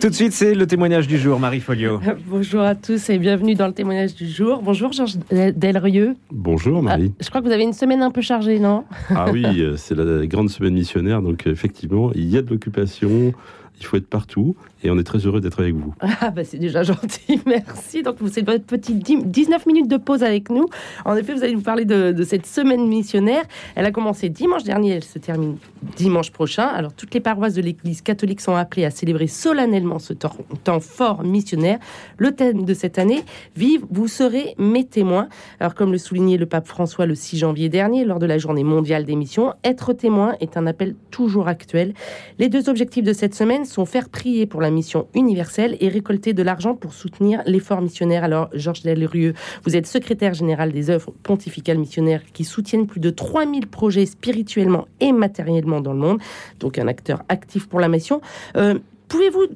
Tout de suite, c'est le témoignage du jour, Marie Folio. Bonjour à tous et bienvenue dans le témoignage du jour. Bonjour Georges Delrieux. Bonjour Marie. Ah, je crois que vous avez une semaine un peu chargée, non? Ah oui, euh, c'est la grande semaine missionnaire, donc effectivement, il y a de l'occupation, il faut être partout et on est très heureux d'être avec vous. Ah bah c'est déjà gentil, merci. Donc c'est votre petite 19 minutes de pause avec nous. En effet, vous allez nous parler de, cette semaine missionnaire. Elle a commencé dimanche dernier, elle se termine dimanche prochain. Alors toutes les paroisses de l'Église catholique sont appelées à célébrer solennellement ce temps fort missionnaire. Le thème de cette année, Vive, vous serez mes témoins. Alors comme le soulignait le pape François le 6 janvier dernier lors de la journée mondiale des missions, être témoin est un appel toujours actuel. Les deux objectifs de cette semaine sont faire prier pour la mission universelle et récolter de l'argent pour soutenir l'effort missionnaire. Alors, Georges Delrieux, vous êtes secrétaire général des œuvres pontificales missionnaires qui soutiennent plus de 3000 projets spirituellement et matériellement dans le monde, donc un acteur actif pour la mission. Euh, pouvez-vous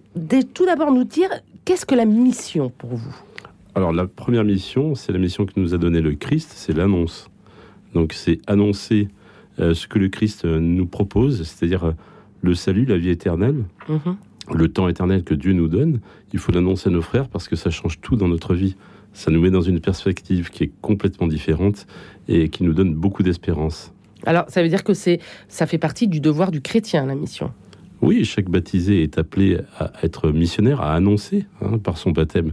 tout d'abord nous dire qu'est-ce que la mission pour vous? Alors, la première mission, c'est la mission que nous a donnée le Christ, c'est l'annonce. Donc, c'est annoncer euh, ce que le Christ euh, nous propose, c'est-à-dire le salut, la vie éternelle, mhm. Le temps éternel que Dieu nous donne, il faut l'annoncer à nos frères parce que ça change tout dans notre vie. Ça nous met dans une perspective qui est complètement différente et qui nous donne beaucoup d'espérance. Alors, ça veut dire que c'est, ça fait partie du devoir du chrétien, la mission. Oui, chaque baptisé est appelé à être missionnaire, à annoncer hein, par son baptême.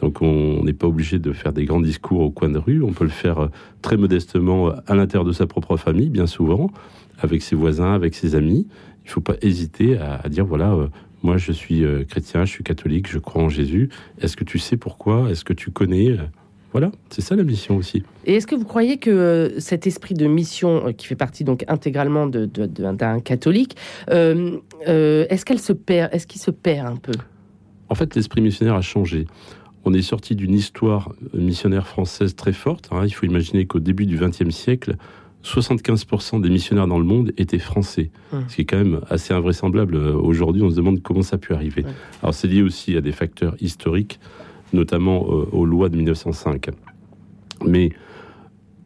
Donc on n'est pas obligé de faire des grands discours au coin de rue, on peut le faire euh, très modestement à l'intérieur de sa propre famille, bien souvent, avec ses voisins, avec ses amis il ne faut pas hésiter à, dire voilà, euh, moi je suis euh, chrétien, je suis catholique, je crois en Jésus. Est-ce que tu sais pourquoi? Est-ce que tu connais? Euh, voilà, c'est ça la mission aussi. Et est-ce que vous croyez que cet esprit de mission, qui fait partie donc intégralement d'un catholique, est-ce qu'elle se perd Est-ce qu'il se perd un peu? En fait, l'esprit missionnaire a changé. On est sorti d'une histoire missionnaire française très forte. Hein. Il faut imaginer qu'au début du XXe siècle, 75% des missionnaires dans le monde étaient français, ce qui est quand même assez invraisemblable. Euh, aujourd'hui, on se demande comment ça peut arriver. Alors c'est lié aussi à des facteurs historiques, notamment euh, aux lois de 1905. Mais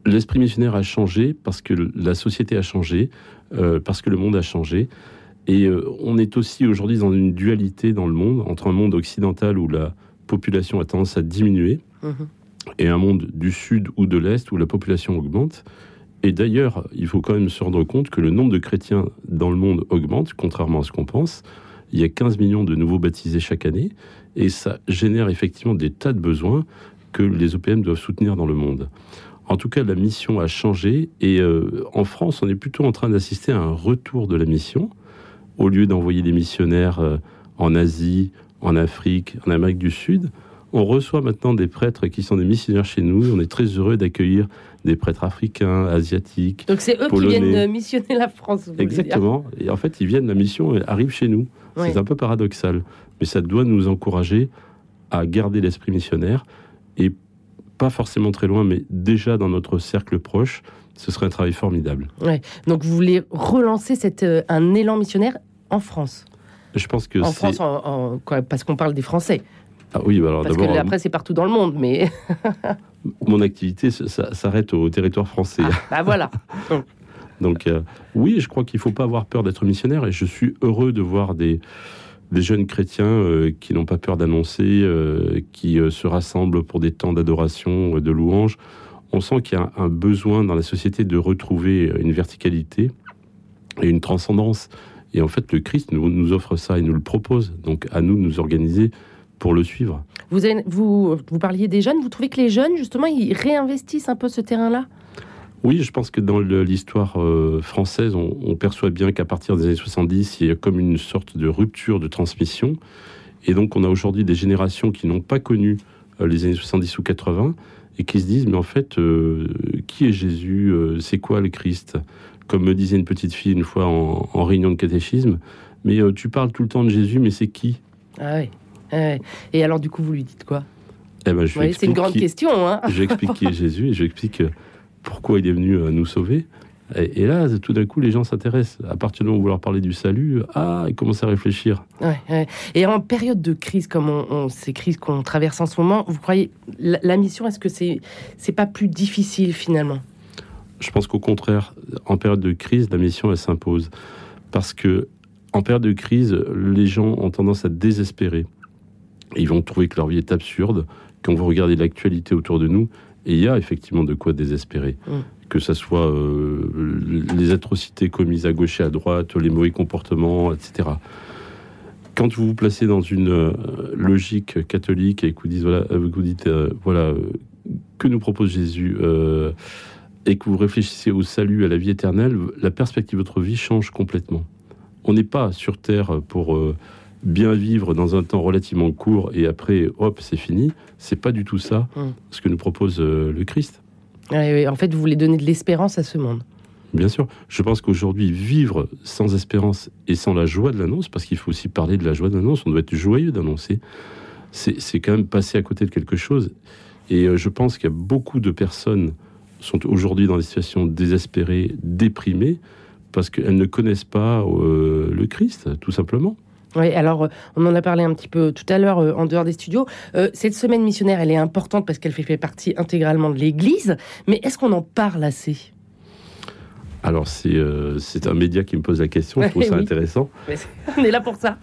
l'esprit missionnaire a changé parce que la société a changé, euh, parce que le monde a changé. Et on est aussi aujourd'hui dans une dualité dans le monde, entre un monde occidental où la population a tendance à diminuer, hum. et un monde du sud ou de l'est où la population augmente. Et d'ailleurs, il faut quand même se rendre compte que le nombre de chrétiens dans le monde augmente, contrairement à ce qu'on pense. Il y a 15 millions de nouveaux baptisés chaque année, et ça génère effectivement des tas de besoins que les OPM doivent soutenir dans le monde. En tout cas, la mission a changé, et euh, en France, on est plutôt en train d'assister à un retour de la mission. Au lieu d'envoyer des missionnaires euh, en Asie, en Afrique, en Amérique du Sud, on reçoit maintenant des prêtres qui sont des missionnaires chez nous. On est très heureux d'accueillir des prêtres africains, asiatiques. Donc c'est eux qui viennent missionner la France. Exactement. Et en fait, ils viennent, la mission arrive chez nous. C'est un peu paradoxal. Mais ça doit nous encourager à garder l'esprit missionnaire et pas forcément très loin, mais déjà dans notre cercle proche, ce serait un travail formidable. Ouais. Donc vous voulez relancer cette, euh, un élan missionnaire en France? Je pense que en France, parce qu'on parle des Français. Ah oui, bah alors Parce que après, c'est partout dans le monde, mais. Mon activité s'arrête au territoire français. Ah, bah voilà. Donc, euh, oui, je crois qu'il ne faut pas avoir peur d'être missionnaire et je suis heureux de voir des, des jeunes chrétiens euh, qui n'ont pas peur d'annoncer, euh, qui se rassemblent pour des temps d'adoration, de louange. On sent qu'il y a un besoin dans la société de retrouver une verticalité et une transcendance. Et en fait, le Christ nous, nous offre ça, il nous le propose. Donc, à nous de nous organiser pour le suivre. Vous, vous, vous parliez des jeunes, vous trouvez que les jeunes, justement, ils réinvestissent un peu ce terrain-là? Oui, je pense que dans l'histoire euh, française, on, perçoit bien qu'à partir des années 70, il y a comme une sorte de rupture de transmission. Et donc, on a aujourd'hui des générations qui n'ont pas connu euh, les années 70 ou 80 et qui se disent, mais en fait, euh, qui est Jésus C'est quoi le Christ? Comme me disait une petite fille une fois en, en réunion de catéchisme, mais tu parles tout le temps de Jésus, mais c'est qui? Ah oui. Et alors, du coup, vous lui dites quoi? Eh ben, C'est une grande question. Hein J'explique qui est Jésus et j'explique euh, pourquoi il est venu euh, nous sauver. Et, là, tout d'un coup, les gens s'intéressent. À partir du moment où vous leur parlez du salut, ah, ils commencent à réfléchir. Et en période de crise, comme on, ces crises qu'on traverse en ce moment, vous croyez la, mission, est-ce que c'est c'est pas plus difficile finalement? Je pense qu'au contraire, en période de crise, la mission elle s'impose parce que En période de crise, les gens ont tendance à désespérer. Ils vont trouver que leur vie est absurde. Quand vous regardez l'actualité autour de nous, et il y a effectivement de quoi désespérer. Mm. Que ce soit euh, les atrocités commises à gauche et à droite, les mauvais comportements, etc. Quand vous vous placez dans une euh, logique catholique et que vous dites, voilà, euh, vous dites, voilà que nous propose Jésus, et que vous réfléchissez au salut, à la vie éternelle, la perspective de votre vie change complètement. On n'est pas sur Terre pour bien vivre dans un temps relativement court et après, hop, c'est fini. C'est pas du tout ça Mm. ce que nous propose euh, le Christ. Ouais, En fait, vous voulez donner de l'espérance à ce monde. Bien sûr, je pense qu'aujourd'hui, vivre sans espérance et sans la joie de l'annonce, parce qu'il faut aussi parler de la joie de l'annonce, on doit être joyeux d'annoncer, c'est c'est quand même passer à côté de quelque chose. Et euh, je pense qu'il y a beaucoup de personnes sont aujourd'hui dans des situations désespérées, déprimées, parce qu'elles ne connaissent pas euh, le Christ, tout simplement. Oui, alors euh, on en a parlé un petit peu tout à l'heure euh, en dehors des studios. Euh, cette semaine missionnaire, elle est importante parce qu'elle fait, fait partie intégralement de l'Église. Mais est-ce qu'on en parle assez? Alors c'est euh, c'est un média qui me pose la question, je trouve ça Oui. intéressant. Mais On est là pour ça.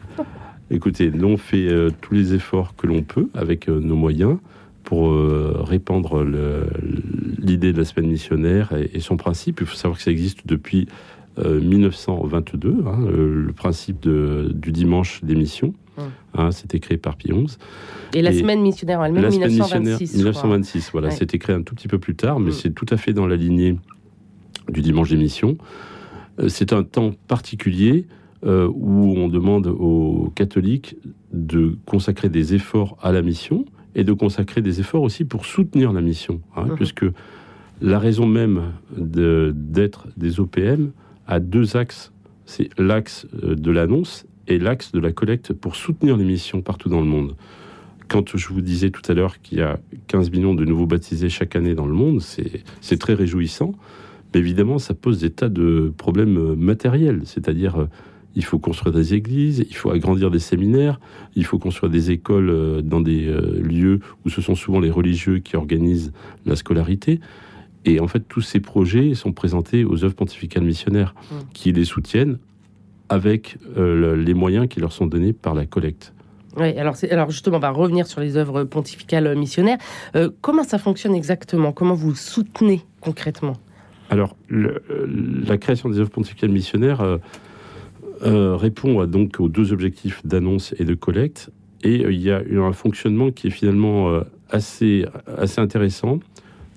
Écoutez, nous on fait tous les efforts que l'on peut avec nos moyens pour répandre l'idée de la semaine missionnaire et, et son principe. Il faut savoir que ça existe depuis 1922, hein, euh, le principe de- du dimanche d'émission. Hum. Hein, C'était créé par XI. Et la Et semaine missionnaire elle-même, La semaine 1926. missionnaire, je crois. 1926, voilà, Ouais. c'était créé un tout petit peu plus tard, mais Mm. c'est tout à fait dans la lignée du dimanche d'émission. Euh, C'est un temps particulier euh, où on demande aux catholiques de consacrer des efforts à la mission et de consacrer des efforts aussi pour soutenir la mission, hein, Mhm. puisque la raison même de- d'être des OPM a deux axes. C'est l'axe euh, de l'annonce et l'axe de la collecte pour soutenir les missions partout dans le monde. Quand je vous disais tout à l'heure qu'il y a 15 millions de nouveaux baptisés chaque année dans le monde, c'est très réjouissant. Mais évidemment, ça pose des tas de problèmes euh, matériels. C'est-à-dire, euh, il faut construire des églises, il faut agrandir des séminaires, il faut construire des écoles dans des lieux où ce sont souvent les religieux qui organisent la scolarité. Et en fait, tous ces projets sont présentés aux œuvres pontificales missionnaires Mm. qui les soutiennent avec euh, le- les moyens qui leur sont donnés par la collecte. Oui, alors, alors justement, on va revenir sur les œuvres pontificales euh, missionnaires. Euh, comment ça fonctionne exactement? Comment vous soutenez concrètement? Alors, le- la création des œuvres pontificales missionnaires euh, répond à, donc aux deux objectifs d'annonce et de collecte. Et il y a un fonctionnement qui est finalement assez, assez intéressant.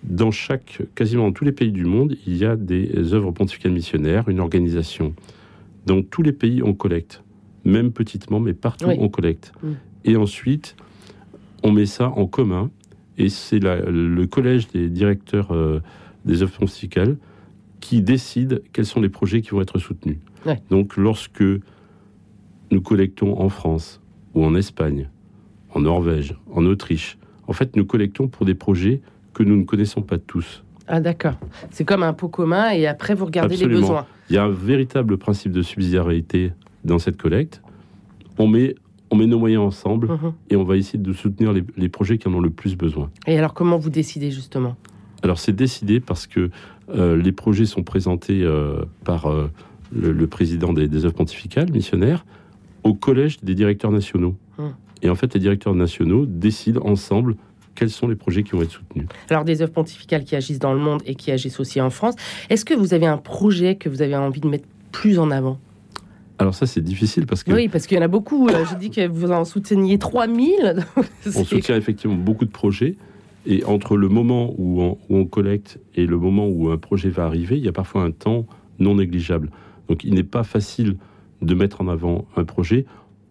Dans chaque, quasiment dans tous les pays du monde, il y a des œuvres pontificales missionnaires, une organisation. Dans tous les pays, on collecte, même petitement, mais partout, Oui. on collecte. Mm. Et ensuite, on met ça en commun. Et c'est le collège des directeurs euh, des œuvres pontificales qui décide quels sont les projets qui vont être soutenus. Ouais. Donc, lorsque nous collectons en France ou en Espagne, en Norvège, en Autriche, en fait, nous collectons pour des projets que nous ne connaissons pas tous. Ah d'accord. C'est comme un pot commun et après vous regardez Absolument. les besoins. Il y a un véritable principe de subsidiarité dans cette collecte. On met, on met nos moyens ensemble Mhm. et on va essayer de soutenir les, les projets qui en ont le plus besoin. Et alors comment vous décidez justement? Alors c'est décidé parce que euh, les projets sont présentés euh, par euh, le, le président des, des œuvres pontificales missionnaires au collège des directeurs nationaux. Hum. Et en fait, les directeurs nationaux décident ensemble quels sont les projets qui vont être soutenus. Alors des œuvres pontificales qui agissent dans le monde et qui agissent aussi en France. Est-ce que vous avez un projet que vous avez envie de mettre plus en avant? Alors ça, c'est difficile parce que Oui, parce qu'il y en a beaucoup. Euh, J'ai dit que vous en souteniez 3000. on soutient effectivement beaucoup de projets. Et entre le moment où on, où on collecte et le moment où un projet va arriver, il y a parfois un temps non négligeable. Donc il n'est pas facile de mettre en avant un projet.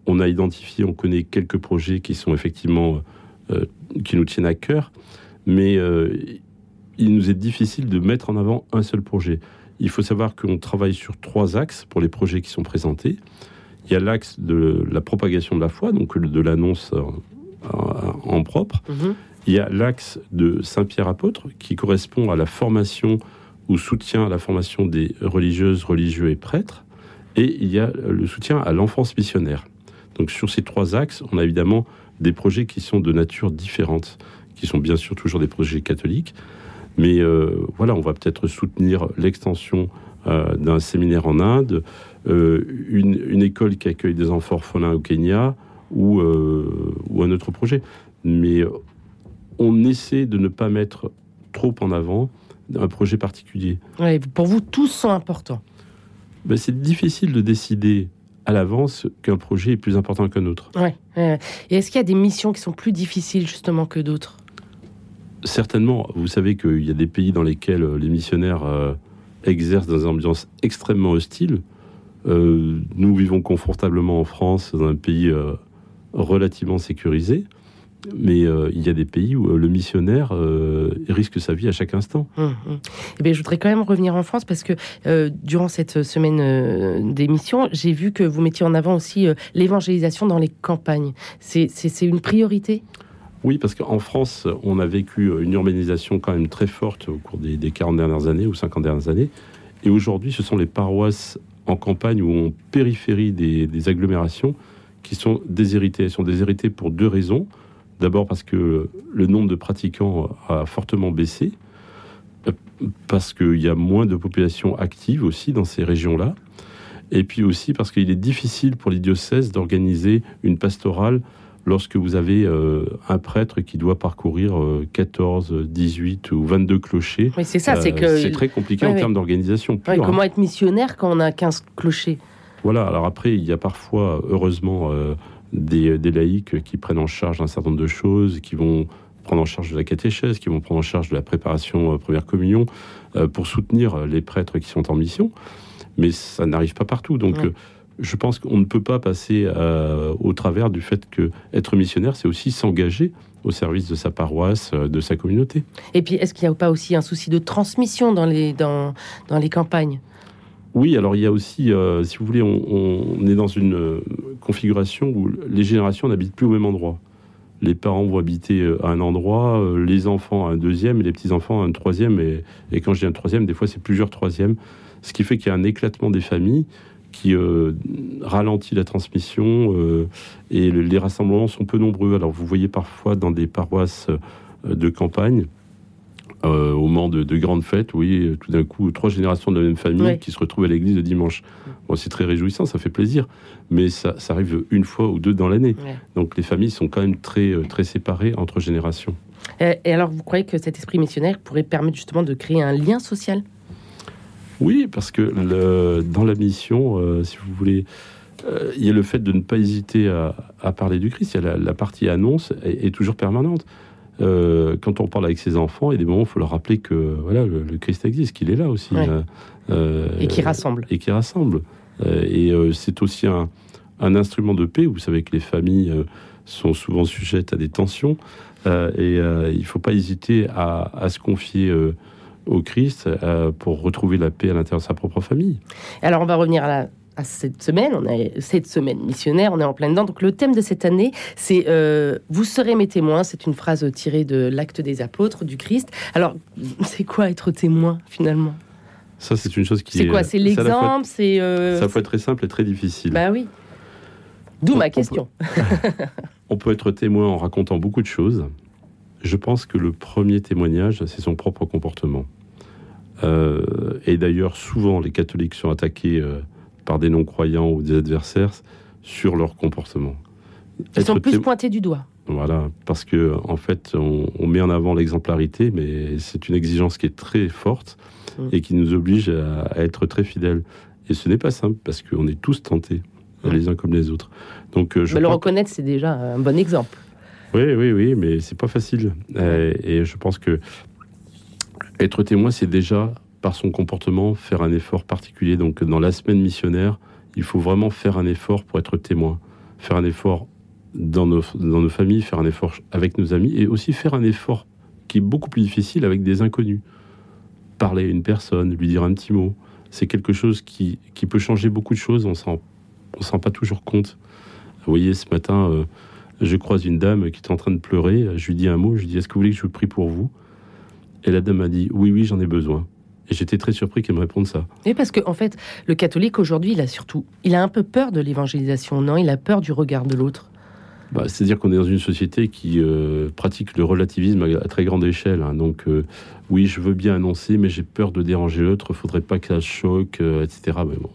On a identifié, on connaît quelques projets qui sont effectivement euh, qui nous tiennent à cœur, mais euh, il nous est difficile de mettre en avant un seul projet. Il faut savoir qu'on travaille sur trois axes pour les projets qui sont présentés. Il y a l'axe de la propagation de la foi, donc de l'annonce euh, en propre. Mhm. Il y a l'axe de Saint-Pierre apôtre qui correspond à la formation ou soutien à la formation des religieuses, religieux et prêtres. Et il y a le soutien à l'enfance missionnaire. Donc sur ces trois axes, on a évidemment des projets qui sont de nature différente, qui sont bien sûr toujours des projets catholiques. Mais euh, voilà, on va peut-être soutenir l'extension d'un séminaire en Inde, une, une, école qui accueille des enfants orphelins au Kenya ou, ou un autre projet. Mais on essaie de ne pas mettre trop en avant un projet particulier. pour vous, tous sont importants. Ben, c'est difficile de décider à l'avance qu'un projet est plus important qu'un autre. Ouais, Et est-ce qu'il y a des missions qui sont plus difficiles justement que d'autres? Certainement. Vous savez qu'il y a des pays dans lesquels euh, les missionnaires euh, exercent dans une ambiance extrêmement hostile. Euh, nous vivons confortablement en France, dans un pays relativement sécurisé. Mais euh, il y a des pays où euh, le missionnaire euh, risque sa vie à chaque instant. Hum, hum. Eh bien, je voudrais quand même revenir en France parce que durant cette semaine d'émission, j'ai vu que vous mettiez en avant aussi l'évangélisation dans les campagnes. C'est une priorité? Oui, parce qu'en France, on a vécu une urbanisation quand même très forte au cours des, 40 dernières années ou 50 dernières années. Et aujourd'hui, ce sont les paroisses en campagne ou en périphérie des, des agglomérations qui sont déshéritées. Elles sont déshéritées pour deux raisons. D'abord parce que le nombre de pratiquants a fortement baissé, parce qu'il y a moins de population active aussi dans ces régions-là, et puis aussi parce qu'il est difficile pour les diocèses d'organiser une pastorale lorsque vous avez euh, un prêtre qui doit parcourir 14, euh, 18 ou 22 clochers. Oui, c'est ça, c'est euh, que... C'est très compliqué en termes d'organisation. comment être missionnaire quand on a 15 clochers? Voilà, alors après, il y a parfois, heureusement, des, laïcs qui prennent en charge un certain nombre de choses, qui vont prendre en charge de la catéchèse, qui vont prendre en charge de la préparation euh, première communion, euh, pour soutenir les prêtres qui sont en mission. Mais ça n'arrive pas partout. Donc, euh, je pense qu'on ne peut pas passer au travers du fait que être missionnaire, c'est aussi s'engager au service de sa paroisse, de sa communauté. Et puis, est-ce qu'il n'y a pas aussi un souci de transmission dans les, dans, dans les campagnes? Oui, alors il y a aussi, euh, si vous voulez, on, est dans une euh, configuration où les générations n'habitent plus au même endroit. Les parents vont habiter euh, à un endroit, les enfants à un deuxième et les petits-enfants à un troisième. Et, quand je dis un troisième, des fois c'est plusieurs troisièmes. Ce qui fait qu'il y a un éclatement des familles qui ralentit la transmission et les rassemblements sont peu nombreux. Alors vous voyez parfois dans des paroisses de campagne, euh, au moment de, grandes fêtes, oui, tout d'un coup, trois générations de la même famille qui se retrouvent à l'église le dimanche. Bon, c'est très réjouissant, ça fait plaisir, mais ça, arrive une fois ou deux dans l'année. Donc les familles sont quand même très, euh, très séparées entre générations. Et, alors, vous croyez que cet esprit missionnaire pourrait permettre justement de créer un lien social? Oui, parce que le, dans la mission, euh, si vous voulez, il y a le fait de ne pas hésiter à, parler du Christ. Il y a la, partie annonce est toujours permanente. Euh, quand on parle avec ses enfants, il y a des moments où il faut leur rappeler que voilà, le, Christ existe, qu'il est là aussi. Euh, euh, et qui rassemble. Et qui rassemble. et c'est aussi un, instrument de paix. Vous savez que les familles sont souvent sujettes à des tensions. et il ne faut pas hésiter à, à se confier au Christ pour retrouver la paix à l'intérieur de sa propre famille. Alors on va revenir à la à cette semaine. On a cette semaine missionnaire, on est en plein dedans. Donc le thème de cette année, c'est euh, Vous serez mes témoins. C'est une phrase tirée de l'acte des apôtres du Christ. Alors, c'est quoi être témoin finalement? Ça, c'est une chose qui. C'est quoi? C'est l'exemple? C'est. Euh, ça peut être très simple et très difficile. Bah oui. D'où ma question. on peut être témoin en racontant beaucoup de choses. Je pense que le premier témoignage, c'est son propre comportement. Euh, et d'ailleurs, souvent, les catholiques sont attaqués par des non-croyants ou des adversaires sur leur comportement. Ils sont plus pointés du doigt. Voilà, parce que en fait, on, met en avant l'exemplarité, mais c'est une exigence qui est très forte mmh. et qui nous oblige à, être très fidèles. Et ce n'est pas simple parce qu'on est tous tentés, mmh. les uns comme les autres. Donc, euh, je mais le reconnaître, c'est déjà un bon exemple. Oui, oui, oui, mais c'est pas facile. et je pense que être témoin, c'est déjà par son comportement, faire un effort particulier. Donc dans la semaine missionnaire, il faut vraiment faire un effort pour être témoin, faire un effort dans nos, dans nos familles, faire un effort avec nos amis et aussi faire un effort qui est beaucoup plus difficile avec des inconnus. Parler à une personne, lui dire un petit mot, c'est quelque chose qui, qui, peut changer beaucoup de choses, on ne on s'en pas toujours compte. Vous voyez, ce matin, euh, je croise une dame qui est en train de pleurer, je lui dis un mot, je lui dis, est-ce que vous voulez que je prie pour vous? Et la dame m'a dit, oui, oui, j'en ai besoin. Et j'étais très surpris qu'elle me réponde ça. Oui, parce qu'en en fait, le catholique aujourd'hui, il a surtout, il a un peu peur de l'évangélisation, non? Il a peur du regard de l'autre. bah, C'est-à-dire qu'on est dans une société qui euh, pratique le relativisme à, très grande échelle. Hein. donc, euh, oui, je veux bien annoncer, mais j'ai peur de déranger l'autre. Il faudrait pas que ça choque, euh, etc. Mais bon,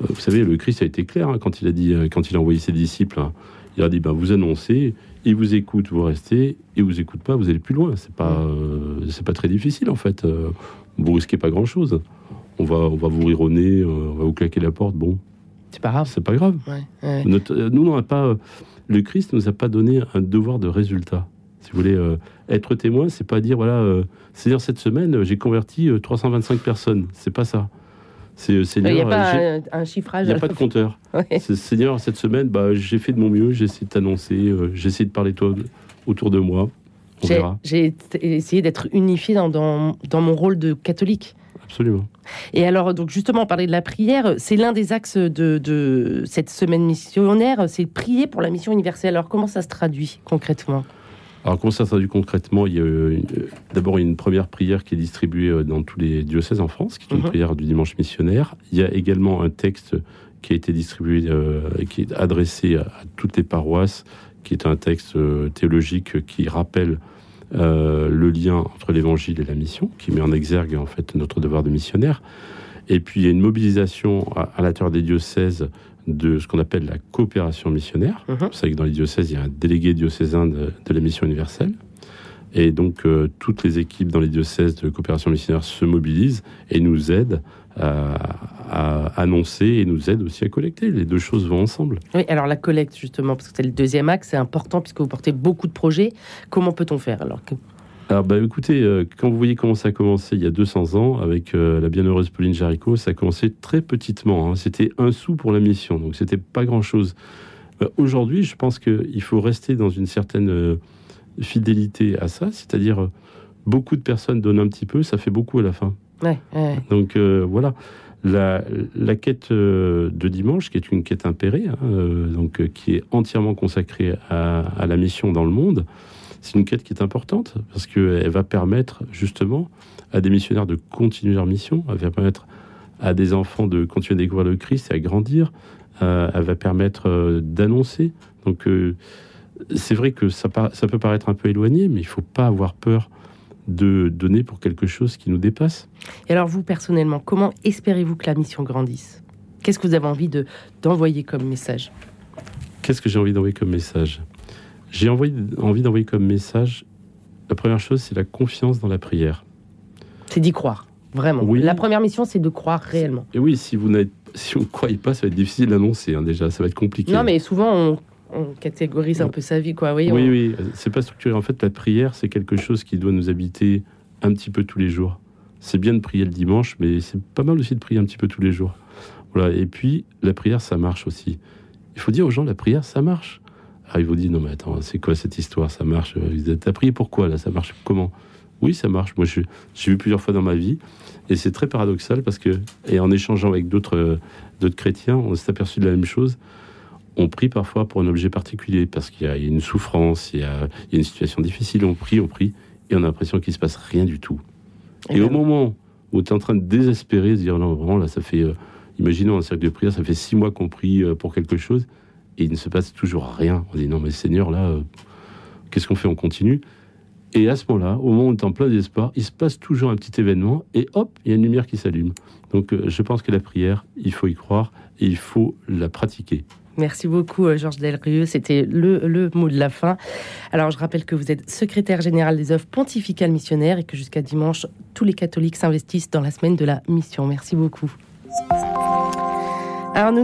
vous savez, le Christ a été clair hein, quand il a dit, quand il a envoyé ses disciples. Hein. il a dit, ben, vous annoncez, il vous écoute, vous restez, et vous écoute pas, vous allez plus loin. C'est pas, c'est pas très difficile en fait. vous risquez pas grand-chose. On va, on va vous rire au nez, on va vous claquer la porte. Bon, c'est pas grave. C'est pas grave. nous, on n'a pas le Christ nous a pas donné un devoir de résultat. Si vous voulez euh, être témoin, c'est pas dire voilà, euh, Seigneur cette semaine j'ai converti 325 euh, personnes. C'est pas ça. C'est Seigneur. Il n'y a pas un, chiffrage. Il n'y a pas de compteur. Seigneur cette semaine, bah, j'ai fait de mon mieux, j'ai essayé de t'annoncer, j'ai essayé de parler toi autour de moi. J'ai essayé d'être unifié dans, dans, dans mon rôle de catholique. Absolument. Et alors, donc justement, parler de la prière, c'est l'un des axes de, cette semaine missionnaire, c'est prier pour la mission universelle. Alors, comment ça se traduit concrètement? Alors, comment ça se traduit concrètement? Il y a euh, d'abord une première prière qui est distribuée euh, dans tous les diocèses en France, qui est une mhm. prière du dimanche missionnaire. Il y a également un texte qui a été distribué, euh, qui est adressé à, toutes les paroisses, qui est un texte théologique qui rappelle euh, le lien entre l'évangile et la mission, qui met en exergue en fait notre devoir de missionnaire. Et puis il y a une mobilisation à, l'intérieur des diocèses de ce qu'on appelle la coopération missionnaire. Mhm. Vous savez que dans les diocèses, il y a un délégué diocésain de, la mission universelle. Et donc euh, toutes les équipes dans les diocèses de coopération missionnaire se mobilisent et nous aident à, à, annoncer et nous aident aussi à collecter. Les deux choses vont ensemble. Oui, alors la collecte, justement, parce que c'est le deuxième axe, c'est important puisque vous portez beaucoup de projets. Comment peut-on faire alors que... Alors, bah, écoutez, euh, quand vous voyez comment ça a commencé il y a 200 ans avec euh, la bienheureuse Pauline Jaricot, ça a commencé très petitement. Hein. C'était un sou pour la mission, donc c'était pas grand-chose. Euh, aujourd'hui, je pense qu'il faut rester dans une certaine fidélité à ça, c'est-à-dire beaucoup de personnes donnent un petit peu, ça fait beaucoup à la fin. Ouais, Donc voilà. La, quête de dimanche, qui est une quête impérée, hein, donc qui est entièrement consacrée à, la mission dans le monde, c'est une quête qui est importante parce qu'elle va permettre justement à des missionnaires de continuer leur mission, elle va permettre à des enfants de continuer à découvrir le Christ et à grandir, elle va permettre d'annoncer. Donc c'est vrai que ça, ça peut paraître un peu éloigné, mais il ne faut pas avoir peur de donner pour quelque chose qui nous dépasse. Et alors vous, personnellement, comment espérez-vous que la mission grandisse? Qu'est-ce que vous avez envie de, d'envoyer comme message? Qu'est-ce que j'ai envie d'envoyer comme message? J'ai envie, envie d'envoyer comme message, la première chose, c'est la confiance dans la prière. C'est d'y croire, vraiment. Oui. La première mission, c'est de croire réellement. Et oui, si vous, n'êtes, si vous ne croyez pas, ça va être difficile d'annoncer, hein, déjà, ça va être compliqué. Non, mais souvent, on on catégorise un peu sa vie, quoi. Oui, oui, oui. c'est pas structuré. En fait, la prière, c'est quelque chose qui doit nous habiter un petit peu tous les jours. C'est bien de prier le dimanche, mais c'est pas mal aussi de prier un petit peu tous les jours. Voilà. Et puis, la prière, ça marche aussi. Il faut dire aux gens, la prière, ça marche. Ah, ils vous disent, non, mais attends, c'est quoi cette histoire? Ça marche. T'as prié pourquoi, là? Ça marche comment? Oui, ça marche. Moi, j'ai vu plusieurs fois dans ma vie. Et c'est très paradoxal parce que, et en échangeant avec d'autres chrétiens, on s'est aperçu de la même chose on prie parfois pour un objet particulier parce qu'il y a une souffrance, il y a, une situation difficile, on prie, on prie, et on a l'impression qu'il se passe rien du tout. Et, au moment où tu es en train de désespérer, se dire non, vraiment, là, ça fait, euh, imaginons un cercle de prière, ça fait six mois qu'on prie euh, pour quelque chose, et il ne se passe toujours rien. On dit non, mais Seigneur, là, euh, qu'est-ce qu'on fait? On continue. Et à ce moment-là, au moment où tu es en plein désespoir, il se passe toujours un petit événement, et hop, il y a une lumière qui s'allume. Donc je pense que la prière, il faut y croire, et il faut la pratiquer. Merci beaucoup, euh, Georges Delrieux. C'était le, mot de la fin. Alors, je rappelle que vous êtes secrétaire général des œuvres pontificales missionnaires et que jusqu'à dimanche, tous les catholiques s'investissent dans la semaine de la mission. Merci beaucoup. Alors, nous